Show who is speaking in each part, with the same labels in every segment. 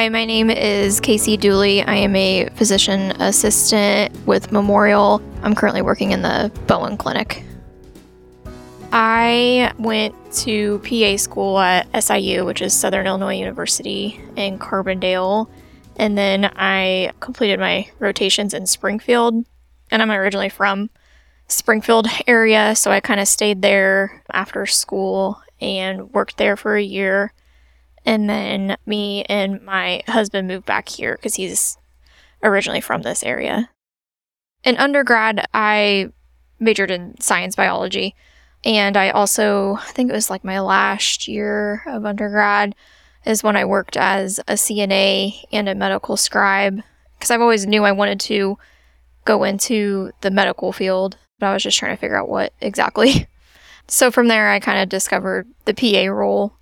Speaker 1: Hi, my name is Casey Dooley. I am a physician assistant with Memorial. I'm currently working in the Bowen Clinic. I went to PA school at SIU, which is Southern Illinois University in Carbondale. And then I completed my rotations in Springfield. And I'm originally from Springfield area, so I kind of stayed there after school and worked there for a year. And then me and my husband moved back here because he's originally from this area. In undergrad, I majored in science biology. And I also, I think it was like my last year of undergrad, is when I worked as a CNA and a medical scribe. Because I've always knew I wanted to go into the medical field, but I was just trying to figure out what exactly. So from there, I kind of discovered the PA role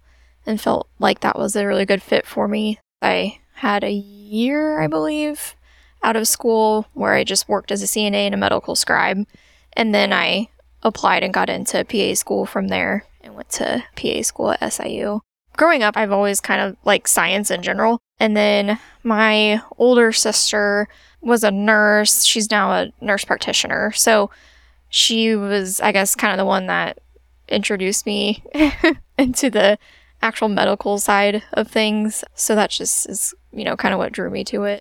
Speaker 1: and felt like that was a really good fit for me. I had a year, I believe, out of school where I just worked as a CNA and a medical scribe. And then I applied and got into PA school from there and went to PA school at SIU. Growing up, I've always kind of liked science in general. And then my older sister was a nurse. She's now a nurse practitioner. So she was, I guess, kind of the one that introduced me into the actual medical side of things. So that just is, you know, kind of what drew me to it.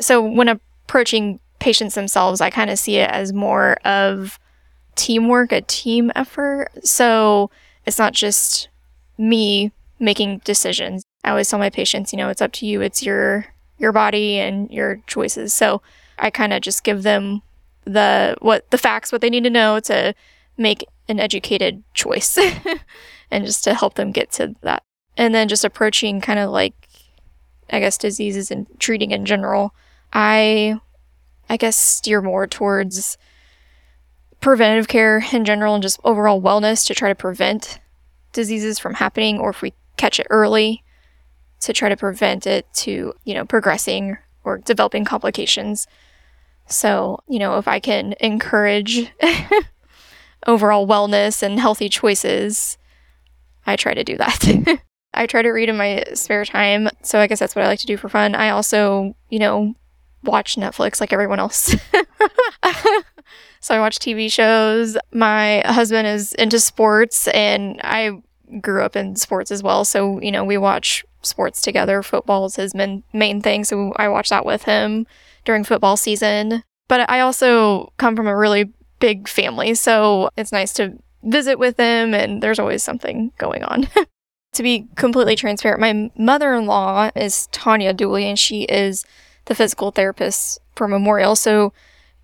Speaker 1: So when approaching patients themselves, I kind of see it as more of teamwork, a team effort. So it's not just me making decisions. I always tell my patients, you know, it's up to you. It's your your body and your choices. So I kind of just give them the what the facts, what they need to know to make an educated choice and just to help them get to that. And then just approaching kind of like I guess diseases and treating in general, I I guess steer more towards preventative care in general and just overall wellness to try to prevent diseases from happening or if we catch it early to try to prevent it to, you know, progressing or developing complications. So, you know, if I can encourage overall wellness and healthy choices, I try to do that. I try to read in my spare time. So I guess that's what I like to do for fun. I also, you know, watch Netflix like everyone else. so I watch TV shows. My husband is into sports and I grew up in sports as well. So, you know, we watch sports together. Football is his main, main thing. So I watch that with him during football season. But I also come from a really big family, so it's nice to visit with them, and there's always something going on. to be completely transparent, my mother in law is Tanya Dooley, and she is the physical therapist for Memorial. So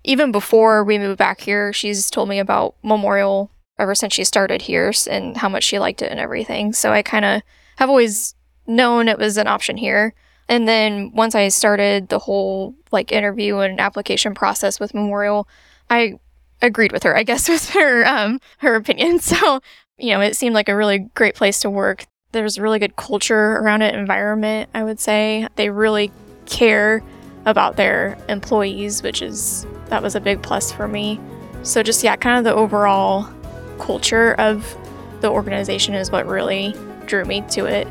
Speaker 1: even before we moved back here, she's told me about Memorial ever since she started here and how much she liked it and everything. So I kind of have always known it was an option here. And then once I started the whole like interview and application process with Memorial, I agreed with her, I guess, with her um, her opinion. So, you know, it seemed like a really great place to work. There's really good culture around it, environment, I would say. They really care about their employees, which is that was a big plus for me. So just yeah, kind of the overall culture of the organization is what really drew me to it.